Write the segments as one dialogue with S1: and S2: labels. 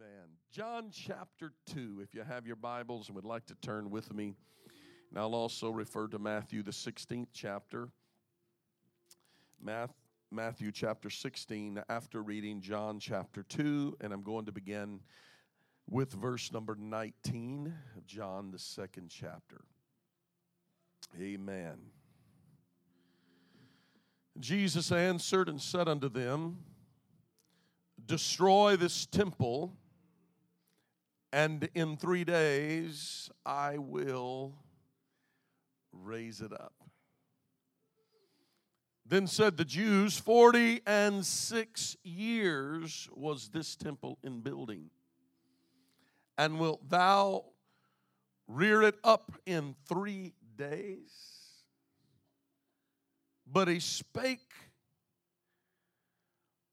S1: Amen. John chapter 2, if you have your Bibles and would like to turn with me. And I'll also refer to Matthew, the 16th chapter. Math, Matthew chapter 16, after reading John chapter 2. And I'm going to begin with verse number 19 of John, the second chapter. Amen. Jesus answered and said unto them, Destroy this temple, and in three days I will raise it up. Then said the Jews, Forty and six years was this temple in building. And wilt thou rear it up in three days? But he spake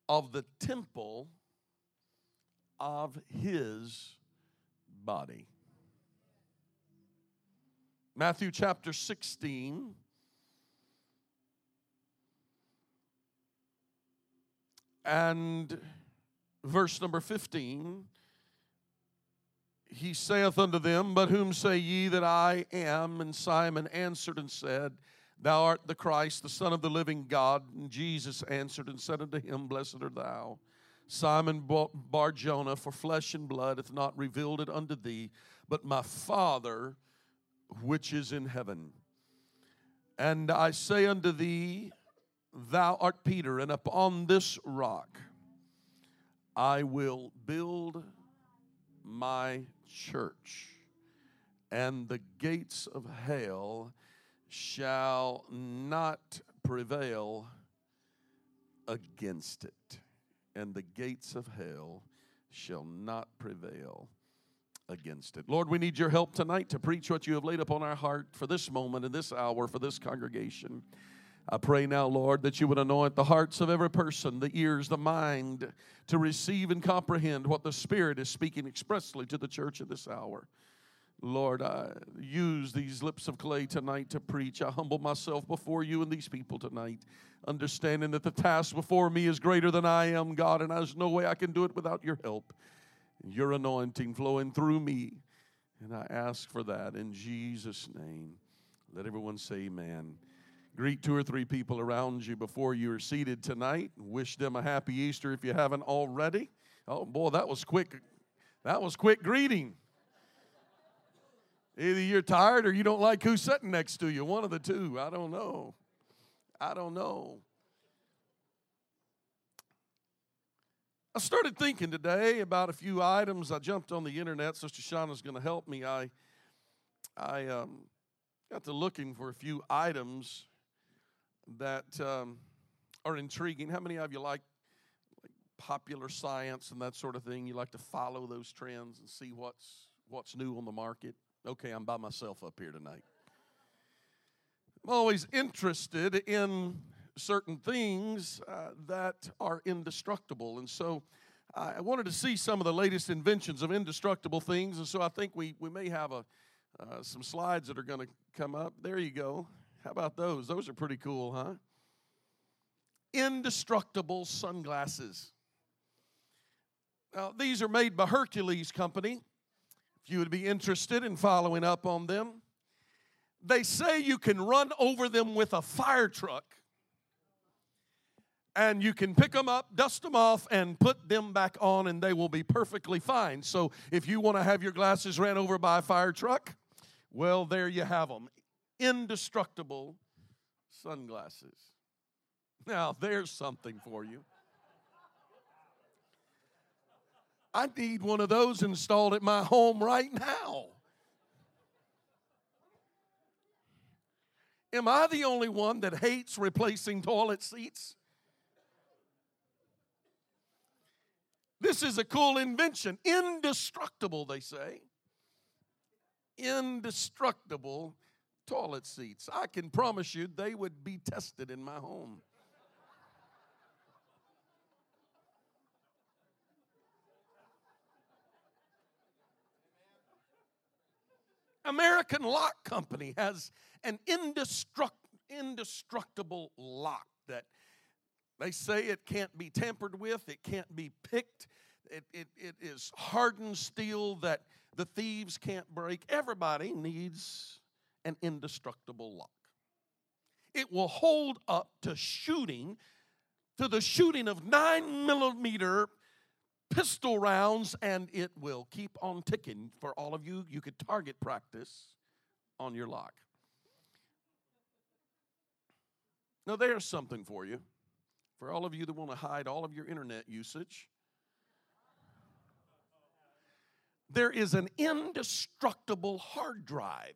S1: of the temple of his body. Matthew chapter 16. And verse number 15, he saith unto them, But whom say ye that I am? And Simon answered and said, Thou art the Christ, the Son of the living God. And Jesus answered and said unto him, Blessed art thou, Simon Bar Jonah, for flesh and blood hath not revealed it unto thee, but my Father which is in heaven. And I say unto thee, Thou art Peter, and upon this rock I will build my church, and the gates of hell shall not prevail against it, and the gates of hell shall not prevail against it. Lord, we need your help tonight to preach what you have laid upon our heart for this moment and this hour for this congregation. I pray now, Lord, that you would anoint the hearts of every person, the ears, the mind, to receive and comprehend what the Spirit is speaking expressly to the church at this hour. Lord, I use these lips of clay tonight to preach. I humble myself before you and these people tonight, understanding that the task before me is greater than I am, God, and there's no way I can do it without your help. Your anointing flowing through me. And I ask for that in Jesus' name. Let everyone say amen. Greet two or three people around you before you are seated tonight. Wish them a happy Easter if you haven't already. Oh boy, that was quick. That was quick greeting. Either you're tired or you don't like who's sitting next to you. One of the two. I don't know. I don't know. I started thinking today about a few items. I jumped on the internet. Sister Shauna's going to help me. I, I um, got to looking for a few items that um, are intriguing. How many of you like, like popular science and that sort of thing? You like to follow those trends and see what's what's new on the market? Okay, I'm by myself up here tonight. I'm always interested in certain things uh, that are indestructible. And so I wanted to see some of the latest inventions of indestructible things. And so I think we, we may have a, uh, some slides that are going to come up. There you go. How about those? Those are pretty cool, huh? Indestructible sunglasses. Now, these are made by Hercules Company you would be interested in following up on them. They say you can run over them with a fire truck and you can pick them up, dust them off, and put them back on, and they will be perfectly fine. So, if you want to have your glasses ran over by a fire truck, well, there you have them. Indestructible sunglasses. Now, there's something for you. I need one of those installed at my home right now. Am I the only one that hates replacing toilet seats? This is a cool invention. Indestructible, they say. Indestructible toilet seats. I can promise you they would be tested in my home. American Lock Company has an indestruct, indestructible lock that they say it can't be tampered with, it can't be picked. it, it, it is hardened steel that the thieves can't break. Everybody needs an indestructible lock. It will hold up to shooting, to the shooting of nine millimeter pistol rounds, and it will keep on ticking. For all of you, you could target practice on your lock. Now, there's something for you. For all of you that want to hide all of your internet usage, there is an indestructible hard drive.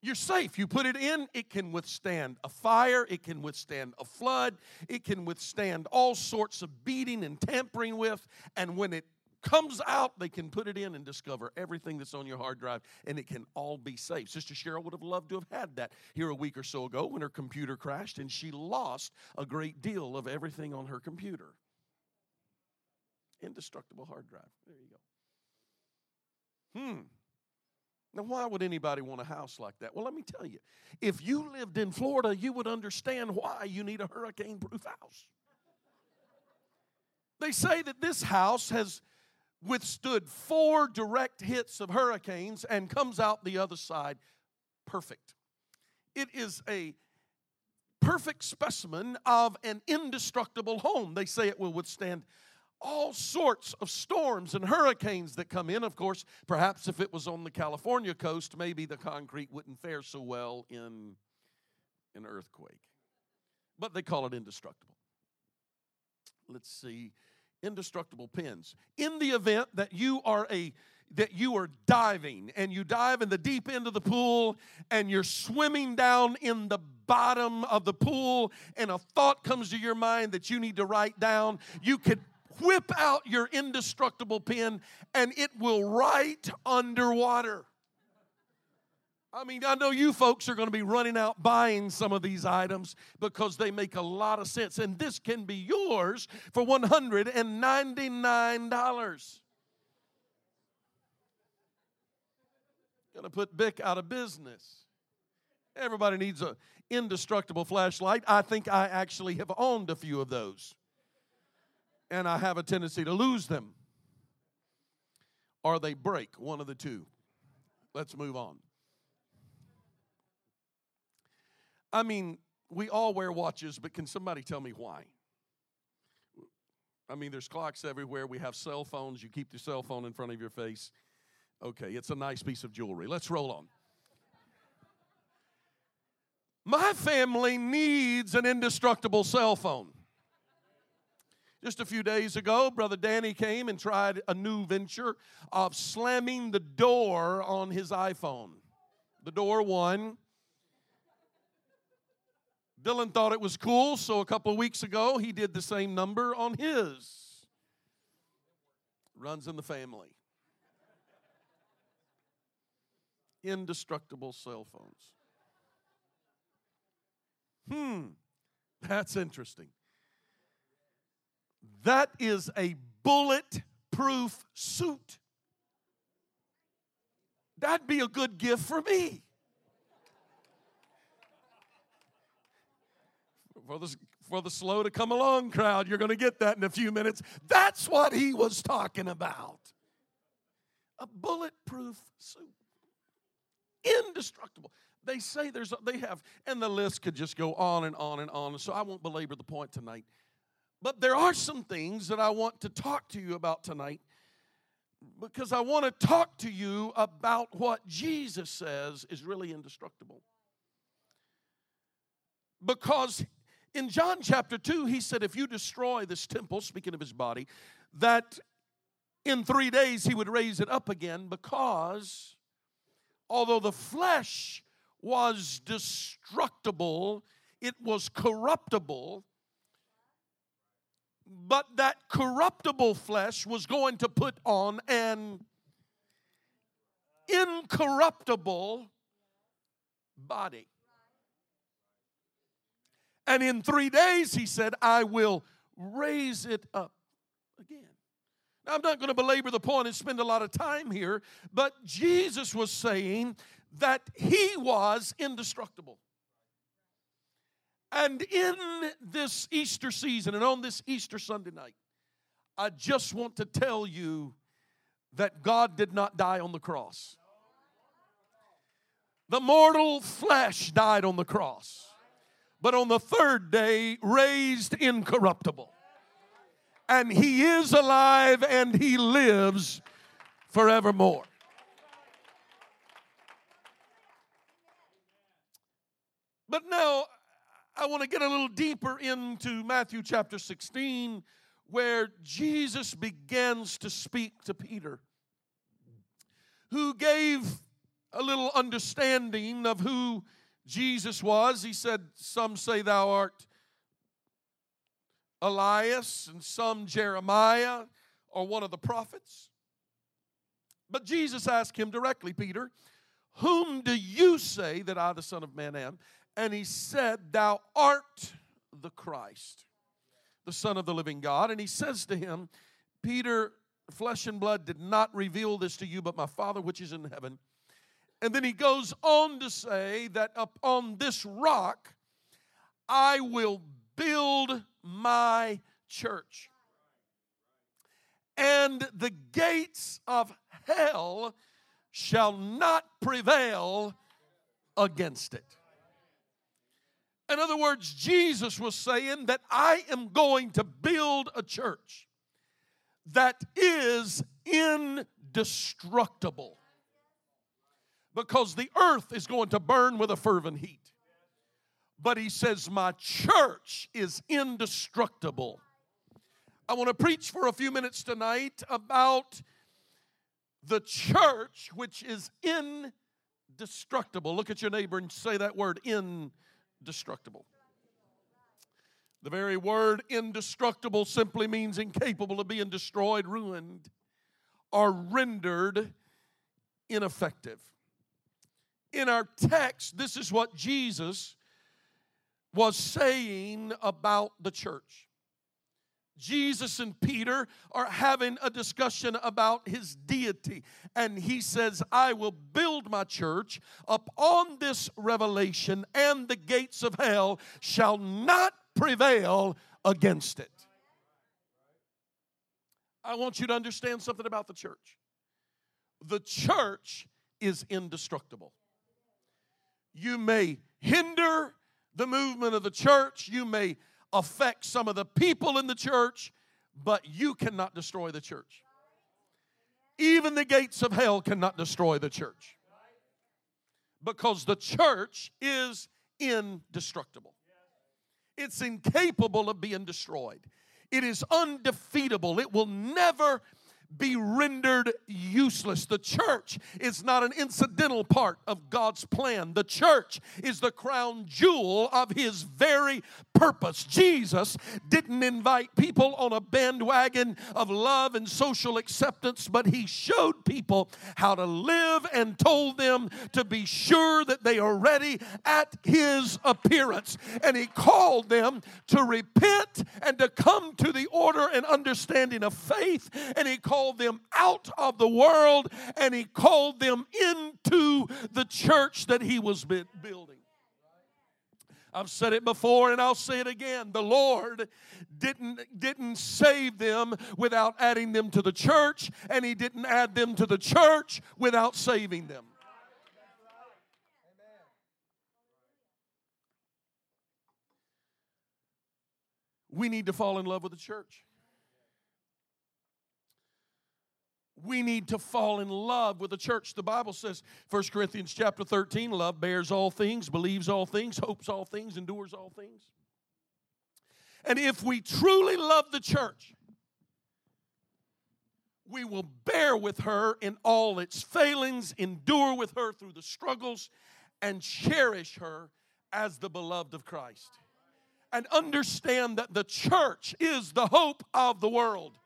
S1: You're safe. You put it in, it can withstand a fire, it can withstand a flood, it can withstand all sorts of beating and tampering with. And when it comes out, they can put it in and discover everything that's on your hard drive, and it can all be safe. Sister Cheryl would have loved to have had that here a week or so ago when her computer crashed, and she lost a great deal of everything on her computer. Indestructible hard drive. There you go. Hmm. Now, why would anybody want a house like that? Well, let me tell you. If you lived in Florida, you would understand why you need a hurricane proof house. They say that this house has withstood four direct hits of hurricanes and comes out the other side perfect. It is a perfect specimen of an indestructible home. They say it will withstand all sorts of storms and hurricanes that come in. Of course, perhaps if it was on the California coast, maybe the concrete wouldn't fare so well in an earthquake. But they call it indestructible. Let's see. Indestructible pins. In the event that you are a that you are diving and you dive in the deep end of the pool and you're swimming down in the bottom of the pool and a thought comes to your mind that you need to write down, you could whip out your indestructible pen and it will write underwater. I mean, I know you folks are going to be running out buying some of these items because they make a lot of sense. And this can be yours for $199. Going to put Bic out of business. Everybody needs a indestructible flashlight. I think I actually have owned a few of those and I have a tendency to lose them. Or they break, one of the two. Let's move on. I mean, we all wear watches, but can somebody tell me why? I mean, there's clocks everywhere. We have cell phones. You keep your cell phone in front of your face. Okay, it's a nice piece of jewelry. Let's roll on. My family needs an indestructible cell phone. Just a few days ago, Brother Danny came and tried a new venture of slamming the door on his iPhone. The door won. Dylan thought it was cool, so a couple of weeks ago, he did the same number on his. Runs in the family. Indestructible cell phones. Hmm, that's interesting. That is a bulletproof suit. That'd be a good gift for me. For the, for the slow to come along crowd, you're going to get that in a few minutes. That's what he was talking about. A bulletproof suit. Indestructible. They say there's, they have, and the list could just go on and on and on. So I won't belabor the point tonight. But there are some things that I want to talk to you about tonight because I want to talk to you about what Jesus says is really indestructible. Because in John chapter 2, he said, If you destroy this temple, speaking of his body, that in three days he would raise it up again because although the flesh was destructible, it was corruptible but that corruptible flesh was going to put on an incorruptible body. And in three days, he said, I will raise it up again. Now, I'm not going to belabor the point and spend a lot of time here, but Jesus was saying that he was indestructible. And in this Easter season and on this Easter Sunday night, I just want to tell you that God did not die on the cross. The mortal flesh died on the cross, but on the third day, raised incorruptible. And he is alive and he lives forevermore. But now I want to get a little deeper into Matthew chapter 16, where Jesus begins to speak to Peter, who gave a little understanding of who Jesus was. He said, Some say thou art Elias, and some Jeremiah or one of the prophets. But Jesus asked him directly, Peter, Whom do you say that I, the Son of Man, am? And he said, Thou art the Christ, the Son of the living God. And he says to him, Peter, flesh and blood did not reveal this to you, but my Father which is in heaven. And then he goes on to say that upon this rock I will build my church. And the gates of hell shall not prevail against it. In other words, Jesus was saying that I am going to build a church that is indestructible because the earth is going to burn with a fervent heat. But he says, My church is indestructible. I want to preach for a few minutes tonight about the church which is indestructible. Look at your neighbor and say that word indestructible. The very word indestructible simply means incapable of being destroyed, ruined, or rendered ineffective. In our text, this is what Jesus was saying about the church. Jesus and Peter are having a discussion about his deity. And he says, I will build my church upon this revelation, and the gates of hell shall not prevail against it. I want you to understand something about the church. The church is indestructible. You may hinder the movement of the church, you may affect some of the people in the church, but you cannot destroy the church. Even the gates of hell cannot destroy the church because the church is indestructible. It's incapable of being destroyed. It is undefeatable. It will never be rendered useless. The church is not an incidental part of God's plan. The church is the crown jewel of His very purpose. Jesus didn't invite people on a bandwagon of love and social acceptance, but He showed people how to live and told them to be sure that they are ready at His appearance. And He called them to repent and to come to the order and understanding of faith. And He called them out of the world and he called them into the church that he was building. I've said it before and I'll say it again. The Lord didn't, didn't save them without adding them to the church, and He didn't add them to the church without saving them. We need to fall in love with the church. We need to fall in love with the church. The Bible says, 1 Corinthians chapter 13, love bears all things, believes all things, hopes all things, endures all things. And if we truly love the church, we will bear with her in all its failings, endure with her through the struggles, and cherish her as the beloved of Christ. And understand that the church is the hope of the world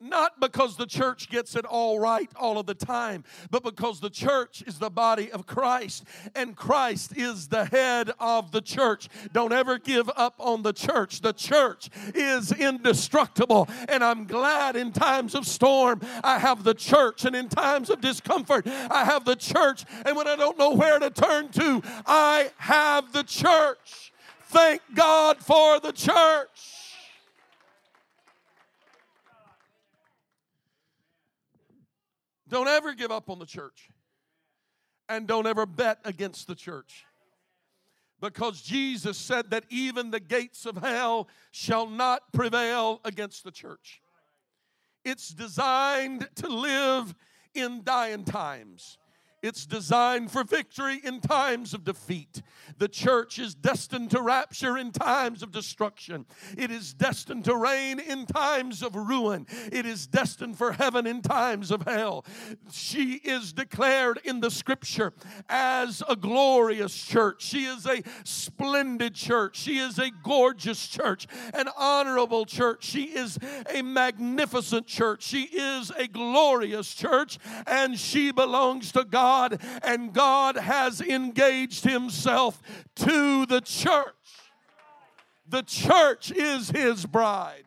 S1: not because the church gets it all right all of the time, but because the church is the body of Christ and Christ is the head of the church. Don't ever give up on the church. The church is indestructible. And I'm glad in times of storm, I have the church, and in times of discomfort, I have the church. And when I don't know where to turn to, I have the church. Thank God for the church. Don't ever give up on the church. And don't ever bet against the church. Because Jesus said that even the gates of hell shall not prevail against the church. It's designed to live in dying times. It's designed for victory in times of defeat. The church is destined to rapture in times of destruction. It is destined to reign in times of ruin. It is destined for heaven in times of hell. She is declared in the scripture as a glorious church. She is a splendid church. She is a gorgeous church, an honorable church. She is a magnificent church. She is a glorious church, and she belongs to God God, and God has engaged Himself to the church. The church is His bride.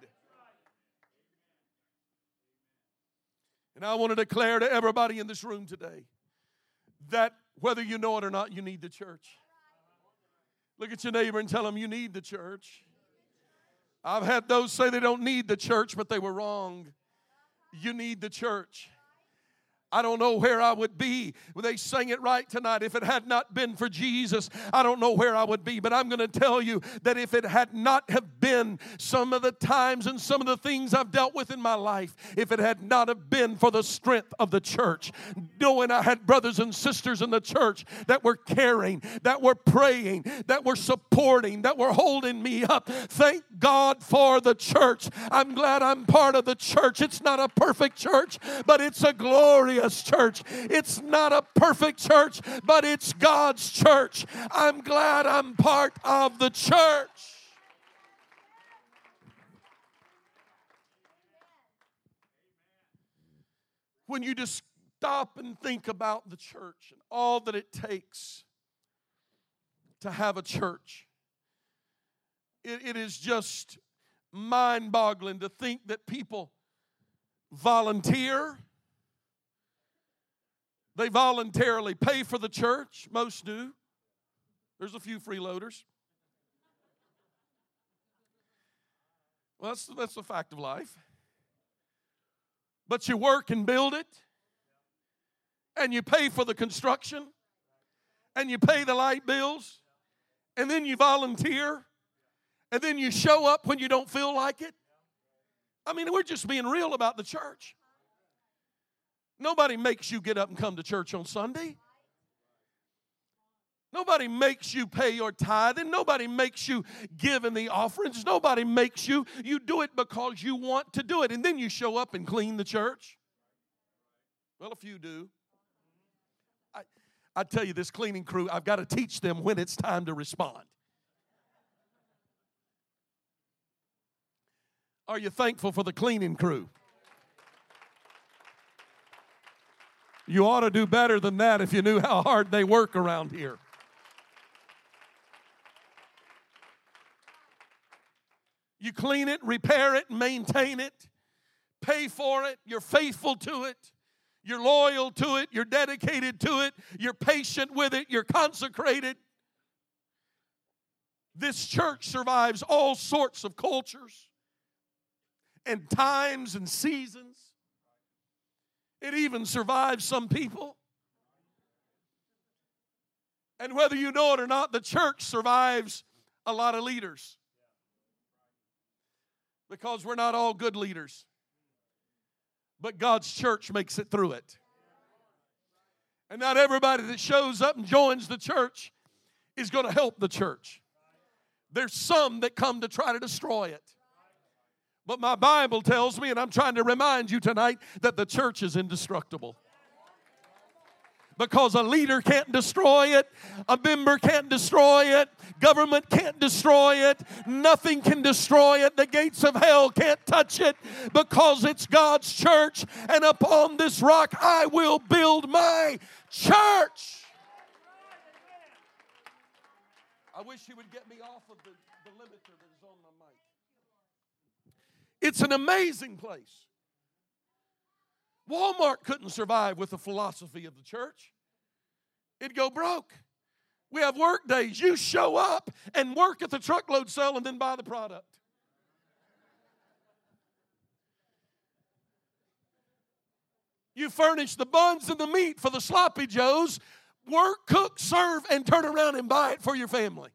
S1: And I want to declare to everybody in this room today that whether you know it or not, you need the church. Look at your neighbor and tell them you need the church. I've had those say they don't need the church, but they were wrong. You need the church. I don't know where I would be. They sang it right tonight. If it had not been for Jesus, I don't know where I would be. But I'm going to tell you that if it had not have been some of the times and some of the things I've dealt with in my life, if it had not have been for the strength of the church, knowing I had brothers and sisters in the church that were caring, that were praying, that were supporting, that were holding me up. Thank God for the church. I'm glad I'm part of the church. It's not a perfect church, but it's a glorious church. It's not a perfect church, but it's God's church. I'm glad I'm part of the church. When you just stop and think about the church and all that it takes to have a church, it, it is just mind boggling to think that people volunteer they voluntarily pay for the church, most do. There's a few freeloaders. Well, that's, that's a fact of life. But you work and build it, and you pay for the construction, and you pay the light bills, and then you volunteer, and then you show up when you don't feel like it. I mean, we're just being real about the church. Nobody makes you get up and come to church on Sunday. Nobody makes you pay your tithe, and nobody makes you give in the offerings. Nobody makes you. You do it because you want to do it. And then you show up and clean the church. Well, a few do. I, I tell you, this cleaning crew, I've got to teach them when it's time to respond. Are you thankful for the cleaning crew? You ought to do better than that if you knew how hard they work around here. You clean it, repair it, maintain it, pay for it, you're faithful to it, you're loyal to it, you're dedicated to it, you're patient with it, you're consecrated. This church survives all sorts of cultures and times and seasons. It even survives some people. And whether you know it or not, the church survives a lot of leaders. Because we're not all good leaders. But God's church makes it through it. And not everybody that shows up and joins the church is going to help the church. There's some that come to try to destroy it. But my Bible tells me, and I'm trying to remind you tonight, that the church is indestructible. Because a leader can't destroy it, a member can't destroy it, government can't destroy it, nothing can destroy it, the gates of hell can't touch it because it's God's church, and upon this rock I will build my church. I wish he would get me off of the, the limiter that is on my mic. It's an amazing place. Walmart couldn't survive with the philosophy of the church, it'd go broke. We have work days. You show up and work at the truckload sale and then buy the product. You furnish the buns and the meat for the sloppy joes. Work, cook, serve, and turn around and buy it for your family.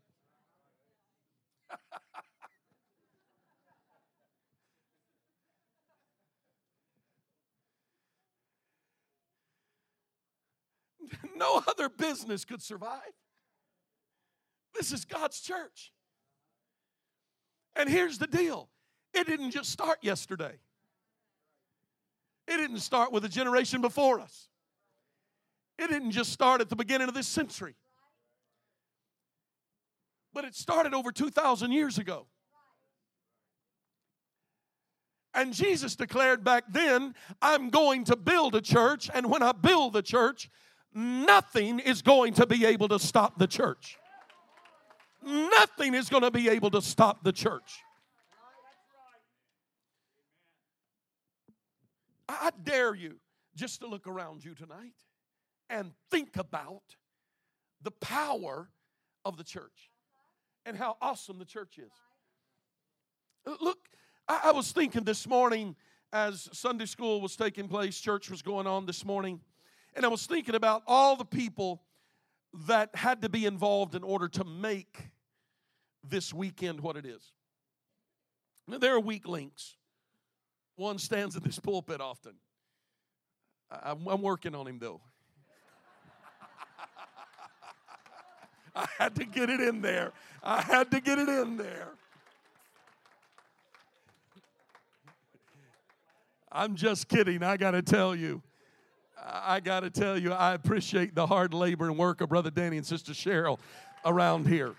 S1: No other business could survive. This is God's church. And here's the deal it didn't just start yesterday, it didn't start with a generation before us, it didn't just start at the beginning of this century, but it started over 2,000 years ago. And Jesus declared back then, I'm going to build a church, and when I build the church, nothing is going to be able to stop the church. Nothing is going to be able to stop the church. I dare you just to look around you tonight and think about the power of the church and how awesome the church is. Look, I, was thinking this morning as Sunday school was taking place, church was going on this morning. And I was thinking about all the people that had to be involved in order to make this weekend what it is. Now, there are weak links. One stands in this pulpit often. I'm working on him though. I had to get it in there. I had to get it in there. I'm just kidding. I got to tell you. I got to tell you, I appreciate the hard labor and work of Brother Danny and Sister Cheryl around here.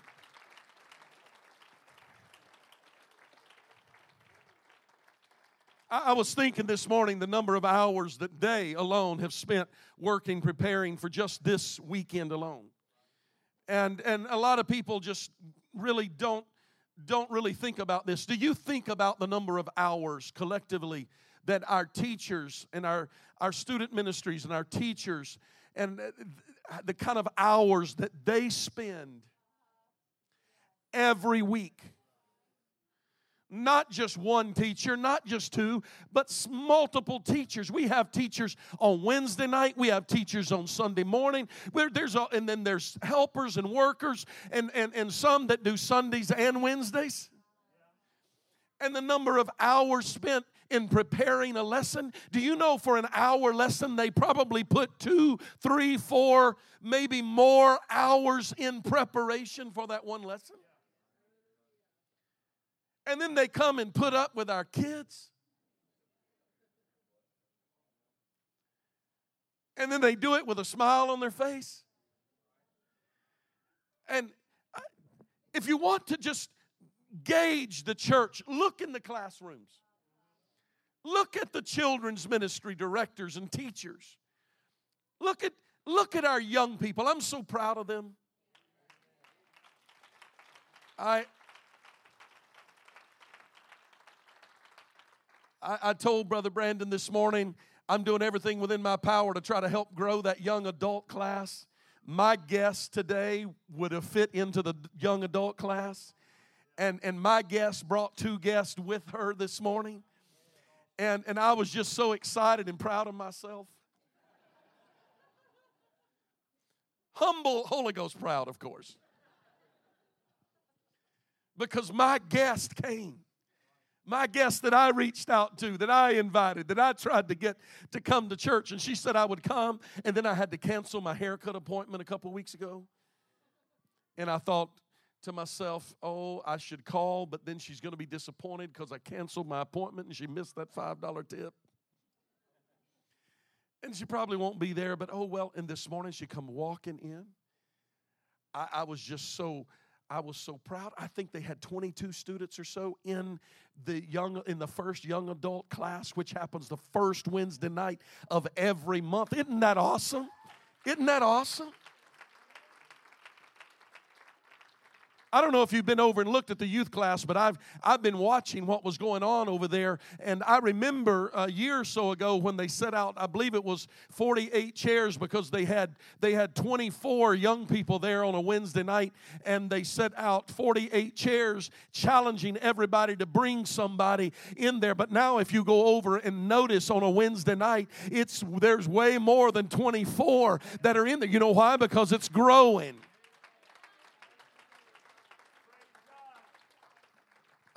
S1: I was thinking this morning the number of hours that they alone have spent working, preparing for just this weekend alone. And, and a lot of people just really don't, don't really think about this. Do you think about the number of hours collectively that our teachers and our, our student ministries and our teachers and uh, the kind of hours that they spend every week. Not just one teacher, not just two, but multiple teachers. We have teachers on Wednesday night. We have teachers on Sunday morning. there's a, and then there's helpers and workers, and, and, and some that do Sundays and Wednesdays. And the number of hours spent in preparing a lesson? Do you know for an hour lesson, they probably put two, three, four, maybe more hours in preparation for that one lesson? And then they come and put up with our kids. And then they do it with a smile on their face. And uh, if you want to just gauge the church, look in the classrooms. Look at the children's ministry directors and teachers. Look at, look at our young people. I'm so proud of them. I, I, I told Brother Brandon this morning, I'm doing everything within my power to try to help grow that young adult class. My guest today would have fit into the young adult class. And, and my guest brought two guests with her this morning. And, and I was just so excited and proud of myself. Humble, Holy Ghost proud, of course. Because my guest came. My guest that I reached out to, that I invited, that I tried to get to come to church, and she said I would come, and then I had to cancel my haircut appointment a couple weeks ago. And I thought, to myself, oh, I should call, but then she's going to be disappointed because I canceled my appointment and she missed that $5 tip. And she probably won't be there, but oh well. And this morning she come walking in. I, I was just so I was so proud. I think they had 22 students or so in the young in the first young adult class, which happens the first Wednesday night of every month. Isn't that awesome? Isn't that awesome? I don't know if you've been over and looked at the youth class, but I've I've been watching what was going on over there, and I remember a year or so ago when they set out. I believe it was 48 chairs because they had they had 24 young people there on a Wednesday night, and they set out 48 chairs, challenging everybody to bring somebody in there. But now, if you go over and notice on a Wednesday night, it's there's way more than 24 that are in there. You know why? Because it's growing.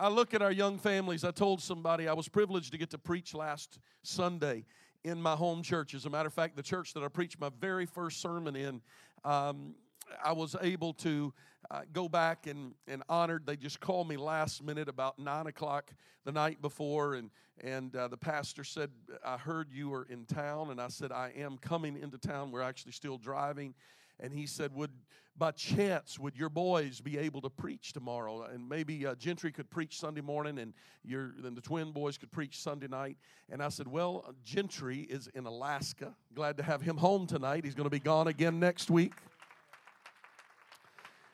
S1: I look at our young families. I told somebody I was privileged to get to preach last Sunday in my home church. As a matter of fact, the church that I preached my very first sermon in, um, I was able to uh, go back and, and honored. They just called me last minute about nine o'clock the night before, and and uh, the pastor said, "I heard you were in town," and I said, "I am coming into town. We're actually still driving." And he said, "Would by chance, would your boys be able to preach tomorrow? And maybe uh, Gentry could preach Sunday morning, and your then the twin boys could preach Sunday night. And I said, Well, uh, Gentry is in Alaska. Glad to have him home tonight. He's going to be gone again next week.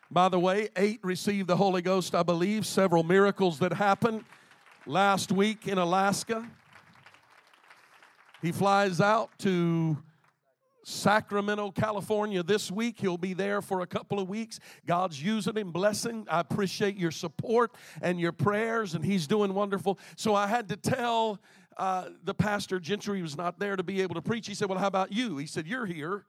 S1: By the way, eight received the Holy Ghost, I believe. Several miracles that happened last week in Alaska. He flies out to Sacramento, California this week. He'll be there for a couple of weeks. God's using him, blessing. I appreciate your support and your prayers, and he's doing wonderful. So I had to tell uh, the pastor, Gentry was not there to be able to preach. He said, Well, how about you? He said, You're here.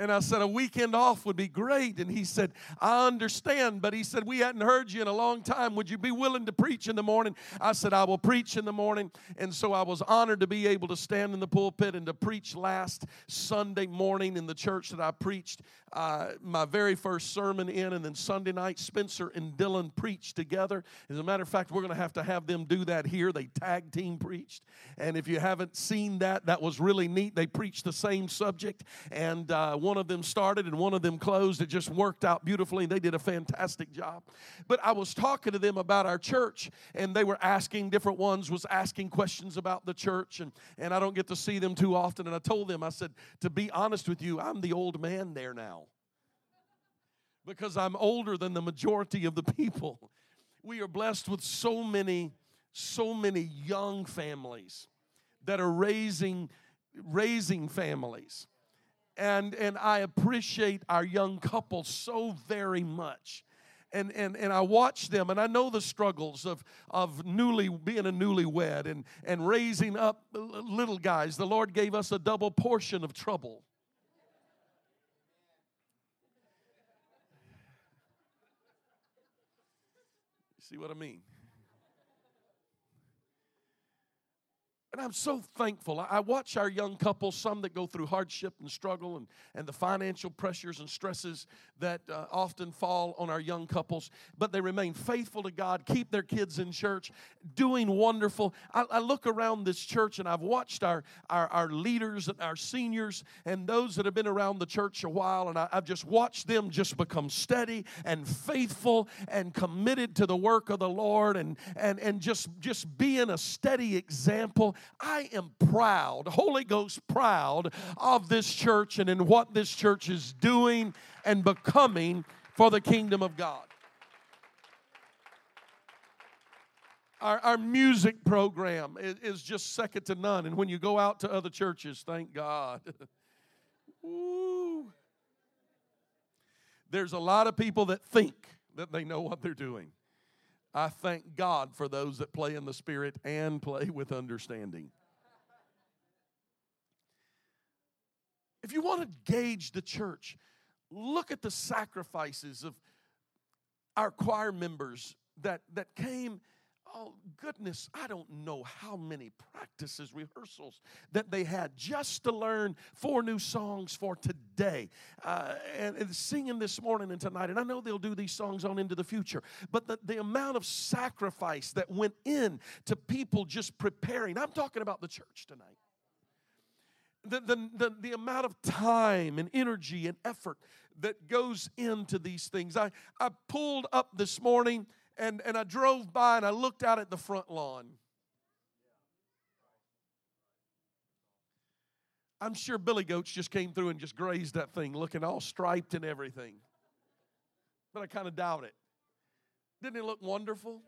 S1: And I said, a weekend off would be great. And he said, I understand, but he said, we hadn't heard you in a long time. Would you be willing to preach in the morning? I said, I will preach in the morning. And so I was honored to be able to stand in the pulpit and to preach last Sunday morning in the church that I preached uh, my very first sermon in. And then Sunday night, Spencer and Dylan preached together. As a matter of fact, we're going to have to have them do that here. They tag team preached. And if you haven't seen that, that was really neat. They preached the same subject. And uh, one of them started and one of them closed. It just worked out beautifully. And they did a fantastic job. But I was talking to them about our church, and they were asking different ones was asking questions about the church, and, and I don't get to see them too often. And I told them, I said, to be honest with you, I'm the old man there now. Because I'm older than the majority of the people. We are blessed with so many, so many young families that are raising raising families and and I appreciate our young couples so very much. And, and, and I watch them and I know the struggles of, of newly being a newlywed and, and raising up little guys. The Lord gave us a double portion of trouble. See what I mean? And I'm so thankful. I watch our young couples, some that go through hardship and struggle and, and the financial pressures and stresses that uh, often fall on our young couples, but they remain faithful to God, keep their kids in church, doing wonderful. I, I look around this church and I've watched our, our, our, leaders and our seniors and those that have been around the church a while, and I, I've just watched them just become steady and faithful and committed to the work of the Lord and, and, and just, just being a steady example I am proud, Holy Ghost proud of this church and in what this church is doing and becoming for the kingdom of God. Our, our music program is, is just second to none. And when you go out to other churches, thank God. Ooh. There's a lot of people that think that they know what they're doing. I thank God for those that play in the Spirit and play with understanding. If you want to gauge the church, look at the sacrifices of our choir members that, that came oh goodness, I don't know how many practices, rehearsals that they had just to learn four new songs for today. Uh, and, and, singing this morning and tonight. And I know they'll do these songs on into the future. But the, the amount of sacrifice that went in to people just preparing. I'm talking about the church tonight. The, the, the, the amount of time and energy and effort that goes into these things. I, I pulled up this morning and, and I drove by and I looked out at the front lawn. I'm sure Billy Goats just came through and just grazed that thing, looking all striped and everything. but I kind of doubt it. Didn't it look wonderful?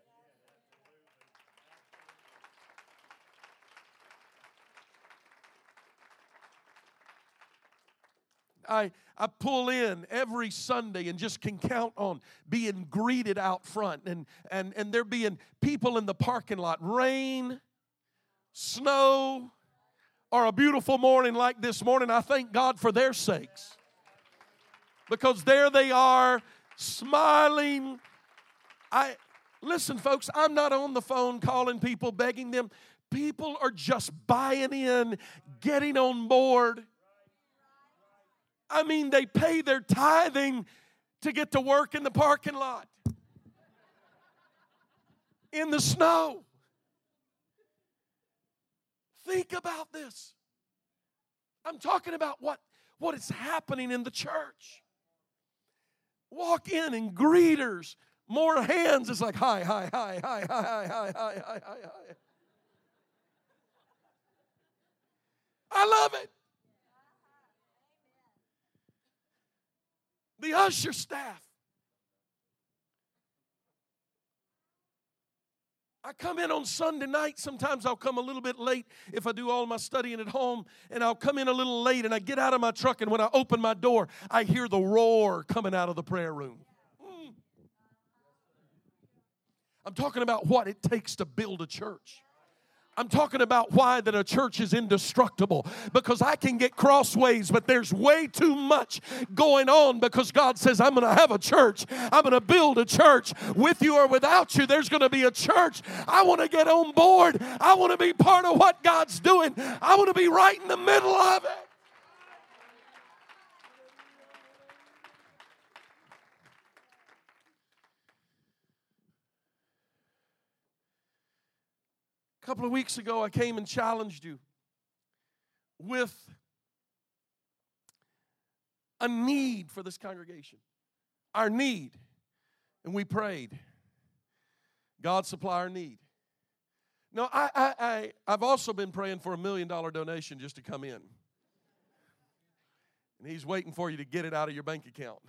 S1: I, I pull in every Sunday and just can count on being greeted out front and, and, and there being people in the parking lot, rain, snow, or a beautiful morning like this morning. I thank God for their sakes because there they are smiling. I listen, folks, I'm not on the phone calling people, begging them. People are just buying in, getting on board. I mean, they pay their tithing to get to work in the parking lot, in the snow. Think about this. I'm talking about what, what is happening in the church. Walk in and greeters, more hands. It's like, hi, hi, hi, hi, hi, hi, hi, hi, hi, hi. I love it. The usher staff. I come in on Sunday night. Sometimes I'll come a little bit late if I do all my studying at home, and I'll come in a little late and I get out of my truck, and when I open my door, I hear the roar coming out of the prayer room. Mm. I'm talking about what it takes to build a church. I'm talking about why that a church is indestructible because I can get crossways, but there's way too much going on because God says, I'm going to have a church. I'm going to build a church with you or without you. There's going to be a church. I want to get on board. I want to be part of what God's doing. I want to be right in the middle of it. A couple of weeks ago, I came and challenged you with a need for this congregation, our need. And we prayed, God supply our need. No, I, I, I, I've also been praying for a million dollar donation just to come in. And He's waiting for you to get it out of your bank account.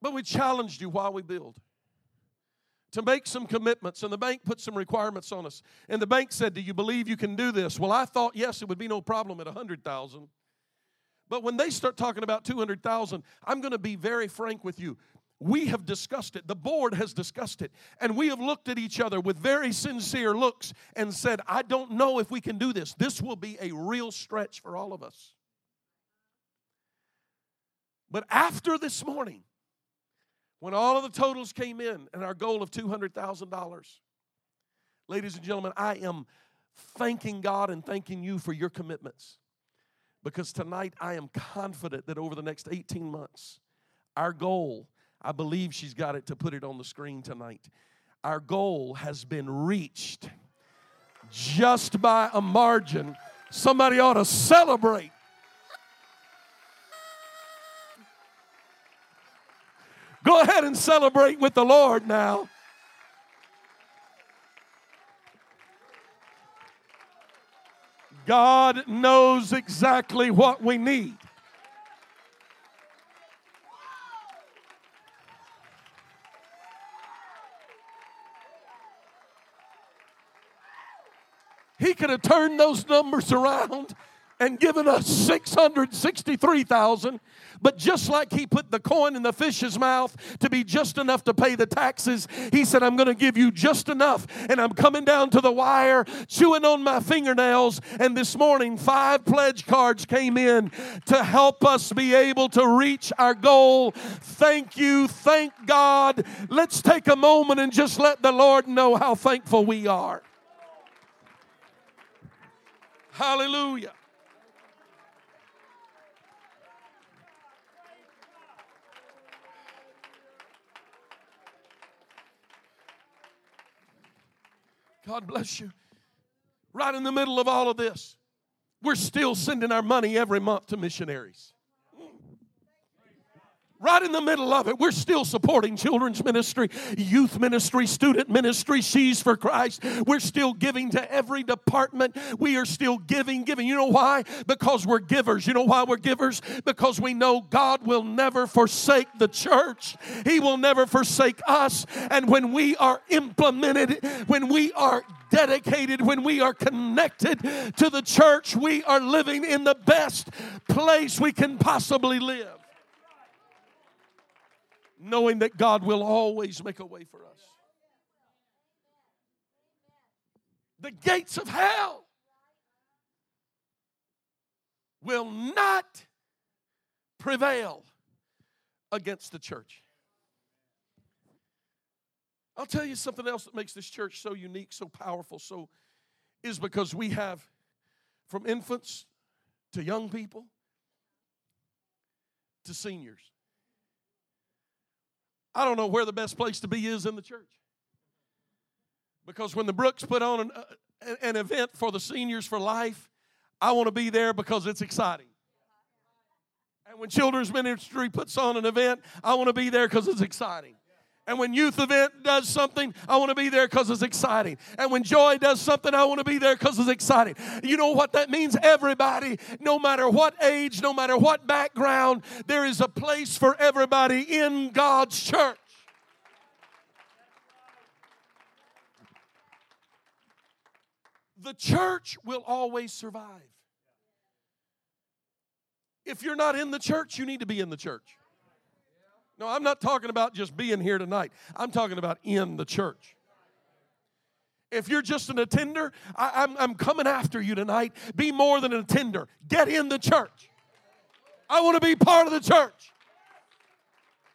S1: But we challenged you while we build to make some commitments and the bank put some requirements on us. And the bank said do you believe you can do this? Well i thought yes it would be no problem at 100000 but when they start talking about 200000 i'm going to be very frank with you. We have discussed it. The board has discussed it. And we have looked at each other with very sincere looks and said i don't know if we can do this. This will be a real stretch for all of us. But after this morning when all of the totals came in and our goal of $200,000, ladies and gentlemen, I am thanking God and thanking you for your commitments. Because tonight I am confident that over the next 18 months, our goal, I believe she's got it to put it on the screen tonight, our goal has been reached just by a margin. Somebody ought to celebrate. Go ahead and celebrate with the Lord now. God knows exactly what we need. He could have turned those numbers around and given us 663,000. But just like he put the coin in the fish's mouth to be just enough to pay the taxes, he said, I'm going to give you just enough. And I'm coming down to the wire, chewing on my fingernails. And this morning, five pledge cards came in to help us be able to reach our goal. Thank you. Thank God. Let's take a moment and just let the Lord know how thankful we are. Hallelujah. God bless you. Right in the middle of all of this, we're still sending our money every month to missionaries. Right in the middle of it, we're still supporting children's ministry, youth ministry, student ministry, Sheaves for Christ. We're still giving to every department. We are still giving, giving. You know why? Because we're givers. You know why we're givers? Because we know God will never forsake the church, He will never forsake us. And when we are implemented, when we are dedicated, when we are connected to the church, we are living in the best place we can possibly live knowing that God will always make a way for us. The gates of hell will not prevail against the church. I'll tell you something else that makes this church so unique, so powerful, so is because we have from infants to young people to seniors. I don't know where the best place to be is in the church. Because when the Brooks put on an, uh, an event for the seniors for life, I want to be there because it's exciting. And when children's ministry puts on an event, I want to be there because it's exciting. And when youth event does something, I want to be there because it's exciting. And when joy does something, I want to be there because it's exciting. You know what that means? Everybody, no matter what age, no matter what background, there is a place for everybody in God's church. The church will always survive. If you're not in the church, you need to be in the church. No, I'm not talking about just being here tonight. I'm talking about in the church. If you're just an attender, I, am I'm, I'm coming after you tonight. Be more than an attender. Get in the church. I want to be part of the church.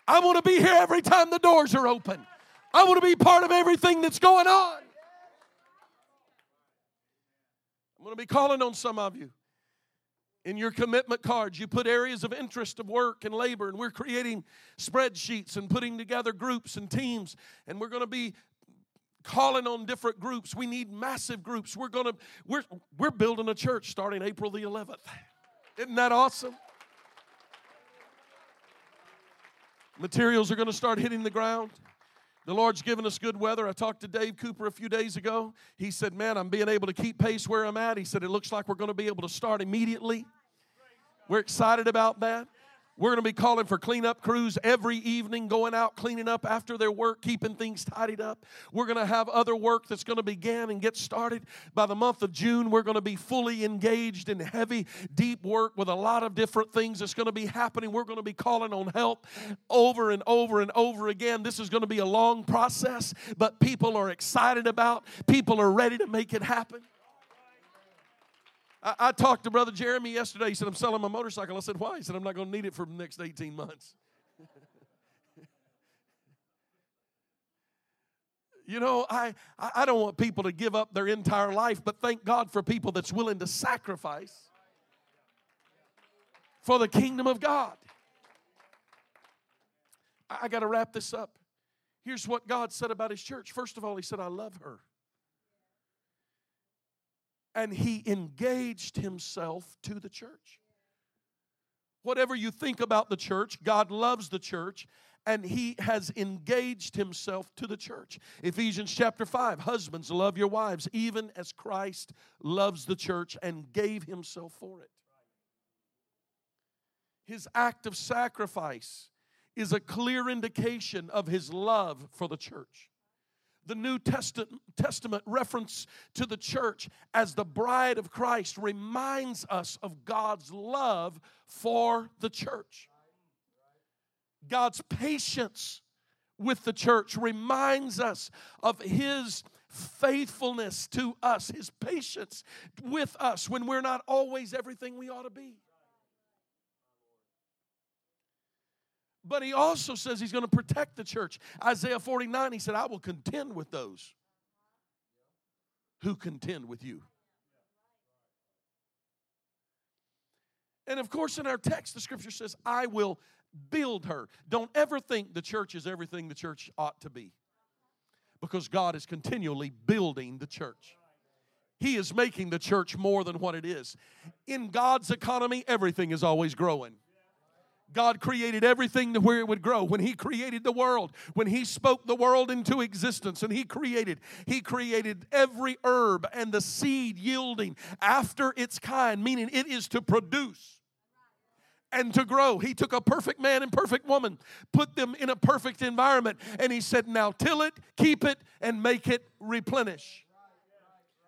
S1: I want to be here every time the doors are open. I want to be part of everything that's going on. I'm going to be calling on some of you in your commitment cards, you put areas of interest of work and labor, and we're creating spreadsheets and putting together groups and teams, and we're going to be calling on different groups. We need massive groups. We're going to we're we're building a church starting April the 11th. Isn't that awesome? Materials are going to start hitting the ground. The Lord's given us good weather. I talked to Dave Cooper a few days ago. He said, Man, I'm being able to keep pace where I'm at. He said, It looks like we're going to be able to start immediately. We're excited about that. We're going to be calling for cleanup crews every evening, going out cleaning up after their work, keeping things tidied up. We're going to have other work that's going to begin and get started. By the month of June, we're going to be fully engaged in heavy, deep work with a lot of different things that's going to be happening. We're going to be calling on help over and over and over again. This is going to be a long process, but people are excited about, people are ready to make it happen. I, I talked to Brother Jeremy yesterday. He said, I'm selling my motorcycle. I said, Why? He said, I'm not going to need it for the next 18 months. You know, I, I don't want people to give up their entire life, but thank God for people that's willing to sacrifice for the kingdom of God. I, I got to wrap this up. Here's what God said about His church. First of all, He said, I love her and he engaged himself to the church. Whatever you think about the church, God loves the church and he has engaged himself to the church. Ephesians chapter 5 Husbands, love your wives, even as Christ loves the church and gave himself for it. His act of sacrifice is a clear indication of his love for the church the New Testament reference to the church as the bride of Christ reminds us of God's love for the church. God's patience with the church reminds us of His faithfulness to us, His patience with us when we're not always everything we ought to be. But he also says he's going to protect the church. Isaiah 49, he said, I will contend with those who contend with you. And of course, in our text, the scripture says, I will build her. Don't ever think the church is everything the church ought to be because God is continually building the church. He is making the church more than what it is. In God's economy, everything is always growing. God created everything to where it would grow. When He created the world, when He spoke the world into existence, and He created, He created every herb and the seed yielding after its kind, meaning it is to produce and to grow. He took a perfect man and perfect woman, put them in a perfect environment, and He said, Now till it, keep it, and make it replenish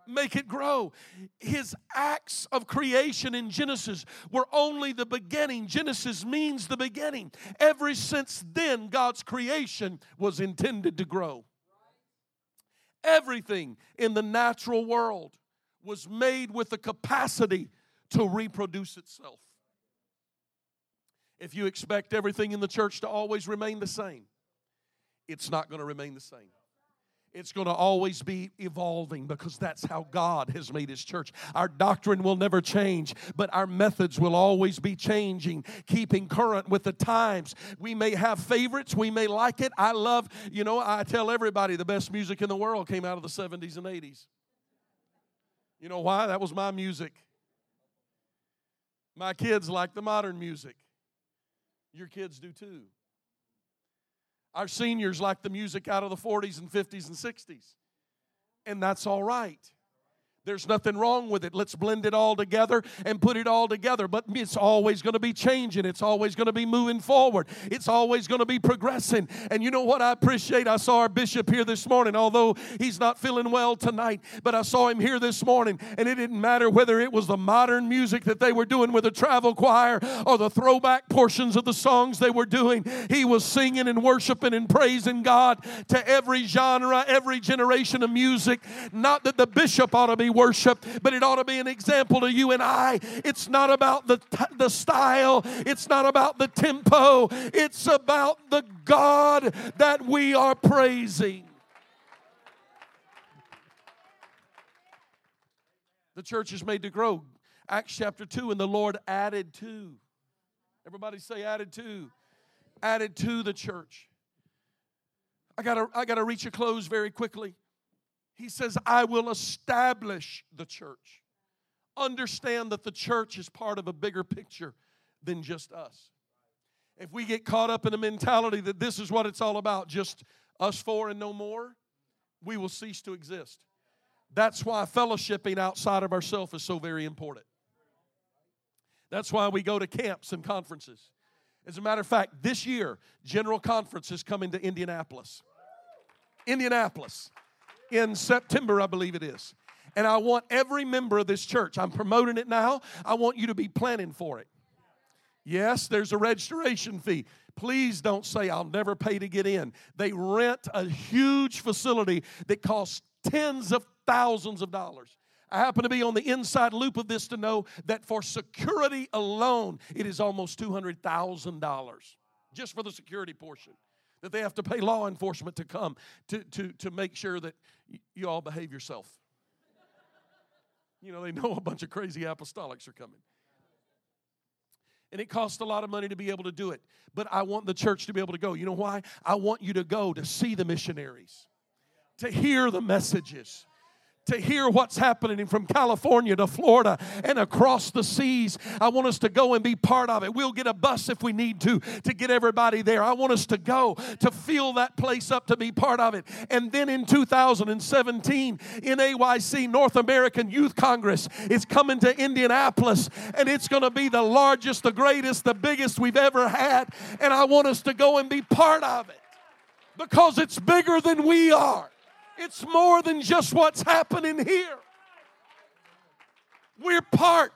S1: make it grow. His acts of creation in Genesis were only the beginning. Genesis means the beginning. Ever since then, God's creation was intended to grow. Everything in the natural world was made with the capacity to reproduce itself. If you expect everything in the church to always remain the same, it's not going to remain the same. It's going to always be evolving because that's how God has made His church. Our doctrine will never change, but our methods will always be changing, keeping current with the times. We may have favorites, we may like it. I love, you know, I tell everybody the best music in the world came out of the 70s and 80s. You know why? That was my music. My kids like the modern music. Your kids do too. Our seniors like the music out of the 40s and 50s and 60s. And that's all right. There's nothing wrong with it. Let's blend it all together and put it all together. But it's always going to be changing. It's always going to be moving forward. It's always going to be progressing. And you know what I appreciate? I saw our bishop here this morning, although he's not feeling well tonight, but I saw him here this morning. And it didn't matter whether it was the modern music that they were doing with the travel choir or the throwback portions of the songs they were doing. He was singing and worshiping and praising God to every genre, every generation of music. Not that the bishop ought to be worship, but it ought to be an example to you and I. It's not about the, the style, it's not about the tempo, it's about the God that we are praising. The church is made to grow. Acts chapter 2, and the Lord added to. Everybody say added to. Added to the church. I gotta, I gotta reach a close very quickly. He says, I will establish the church. Understand that the church is part of a bigger picture than just us. If we get caught up in a mentality that this is what it's all about, just us four and no more, we will cease to exist. That's why fellowshipping outside of ourselves is so very important. That's why we go to camps and conferences. As a matter of fact, this year, General Conference is coming to Indianapolis. Indianapolis in September, I believe it is. And I want every member of this church, I'm promoting it now, I want you to be planning for it. Yes, there's a registration fee. Please don't say, I'll never pay to get in. They rent a huge facility that costs tens of thousands of dollars. I happen to be on the inside loop of this to know that for security alone, it is almost $200,000 just for the security portion that they have to pay law enforcement to come to, to, to make sure that you all behave yourself. You know, they know a bunch of crazy apostolics are coming. And it costs a lot of money to be able to do it. But I want the church to be able to go. You know why? I want you to go to see the missionaries, to hear the messages to hear what's happening from California to Florida and across the seas. I want us to go and be part of it. We'll get a bus if we need to to get everybody there. I want us to go to fill that place up to be part of it. And then in 2017, NAYC North American Youth Congress is coming to Indianapolis and it's going to be the largest, the greatest, the biggest we've ever had. And I want us to go and be part of it because it's bigger than we are. It's more than just what's happening here. We're part,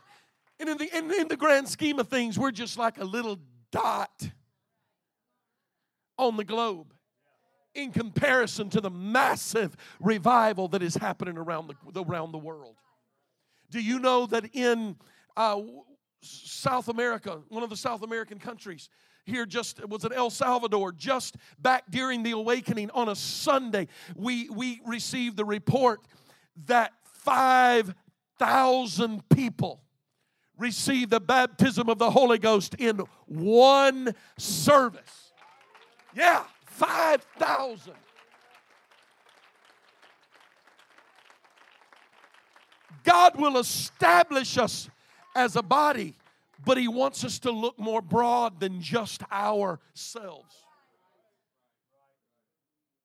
S1: and in the, in, in the grand scheme of things, we're just like a little dot on the globe in comparison to the massive revival that is happening around the, around the world. Do you know that in uh, South America, one of the South American countries, here just was it El Salvador just back during the awakening on a Sunday we we received the report that 5000 people received the baptism of the Holy Ghost in one service. Yeah 5000 God will establish us as a body but He wants us to look more broad than just ourselves.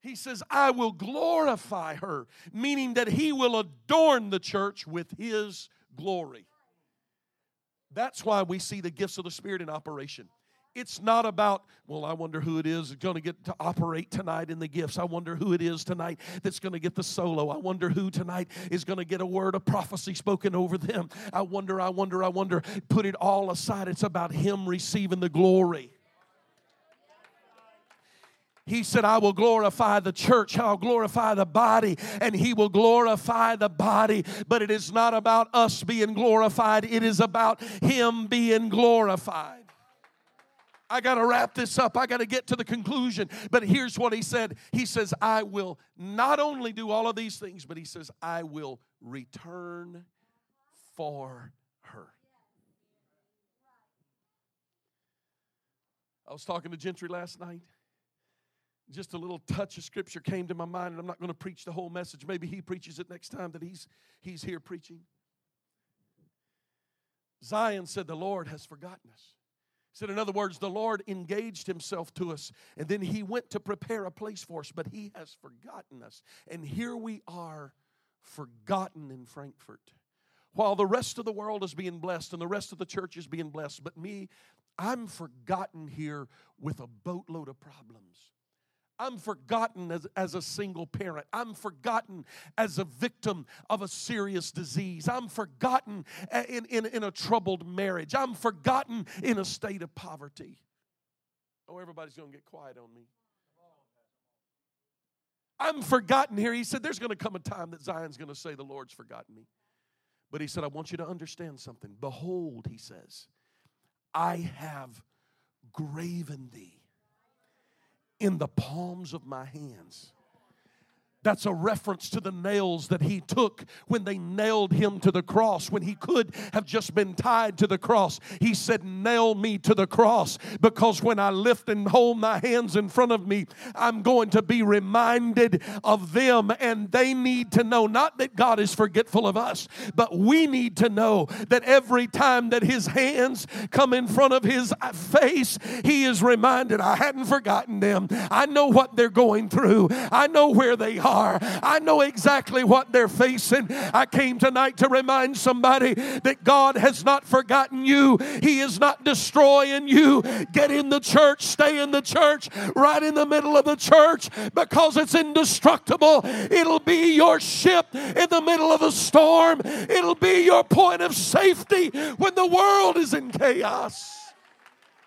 S1: He says, I will glorify her, meaning that He will adorn the church with His glory. That's why we see the gifts of the Spirit in operation. It's not about, well, I wonder who it is going to get to operate tonight in the gifts. I wonder who it is tonight that's going to get the solo. I wonder who tonight is going to get a word of prophecy spoken over them. I wonder, I wonder, I wonder. Put it all aside. It's about Him receiving the glory. He said, I will glorify the church, I'll glorify the body, and He will glorify the body. But it is not about us being glorified, it is about Him being glorified. I got to wrap this up. I got to get to the conclusion. But here's what he said He says, I will not only do all of these things, but he says, I will return for her. I was talking to Gentry last night. Just a little touch of scripture came to my mind, and I'm not going to preach the whole message. Maybe he preaches it next time that he's, he's here preaching. Zion said, The Lord has forgotten us said, in other words, the Lord engaged himself to us, and then he went to prepare a place for us, but he has forgotten us. And here we are, forgotten in Frankfort. While the rest of the world is being blessed and the rest of the church is being blessed, but me, I'm forgotten here with a boatload of problems. I'm forgotten as, as a single parent. I'm forgotten as a victim of a serious disease. I'm forgotten in, in, in a troubled marriage. I'm forgotten in a state of poverty. Oh, everybody's going to get quiet on me. I'm forgotten here. He said, There's going to come a time that Zion's going to say, The Lord's forgotten me. But he said, I want you to understand something. Behold, he says, I have graven thee in the palms of my hands. That's a reference to the nails that he took when they nailed him to the cross, when he could have just been tied to the cross. He said, Nail me to the cross, because when I lift and hold my hands in front of me, I'm going to be reminded of them, and they need to know not that God is forgetful of us, but we need to know that every time that his hands come in front of his face, he is reminded, I hadn't forgotten them. I know what they're going through, I know where they are are. I know exactly what they're facing. I came tonight to remind somebody that God has not forgotten you, He is not destroying you. Get in the church, stay in the church, right in the middle of the church because it's indestructible. It'll be your ship in the middle of a storm, it'll be your point of safety when the world is in chaos.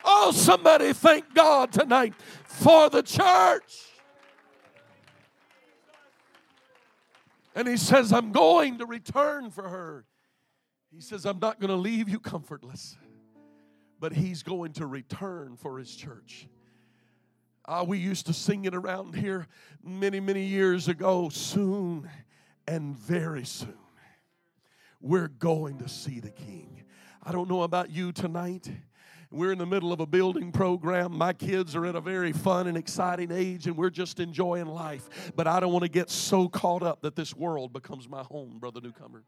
S1: Oh, somebody thank God tonight for the church. And he says, I'm going to return for her. He says, I'm not going to leave you comfortless, but he's going to return for his church. Uh, we used to sing it around here many, many years ago. Soon and very soon, we're going to see the King. I don't know about you tonight. We're in the middle of a building program. My kids are at a very fun and exciting age, and we're just enjoying life. But I don't want to get so caught up that this world becomes my home, Brother Newcomer.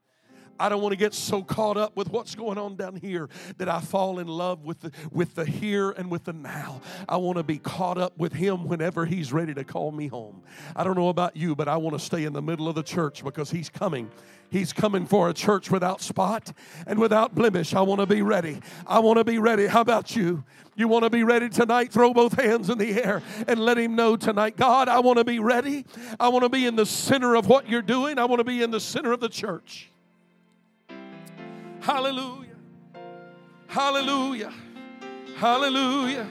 S1: I don't want to get so caught up with what's going on down here that I fall in love with the, with the here and with the now. I want to be caught up with Him whenever He's ready to call me home. I don't know about you, but I want to stay in the middle of the church because He's coming He's coming for a church without spot and without blemish. I want to be ready. I want to be ready. How about you? You want to be ready tonight? Throw both hands in the air and let Him know tonight God, I want to be ready. I want to be in the center of what you're doing. I want to be in the center of the church. Hallelujah. Hallelujah. Hallelujah.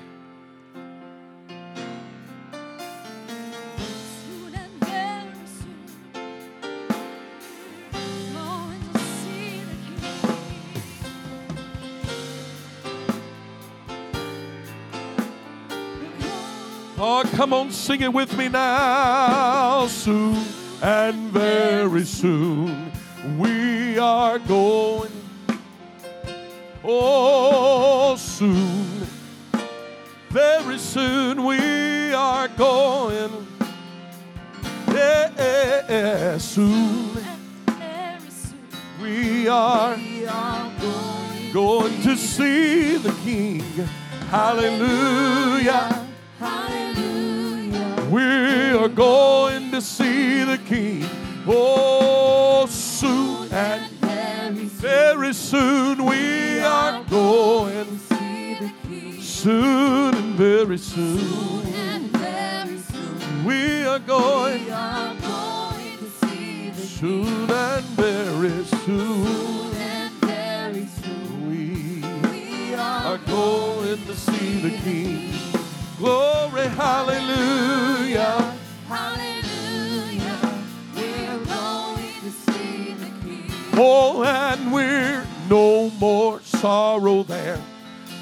S1: Oh, come on, sing it with me now. Soon and very soon we are going. Oh, soon, very soon we are going. Yeah, soon we are, going to see the King. Hallelujah.
S2: Hallelujah.
S1: We are going to see the King. Oh, soon and
S2: Very
S1: soon we are going.
S2: see the King.
S1: Soon and very soon we are going. Soon and very soon we
S2: are
S1: going to see the King. Glory. Hallelujah. Oh, and we're no more sorrow there.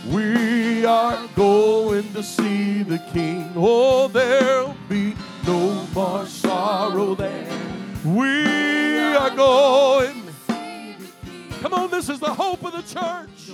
S1: We are going to see the King. Oh, there'll be no more sorrow there. We are going. Come on, this is the hope of the church.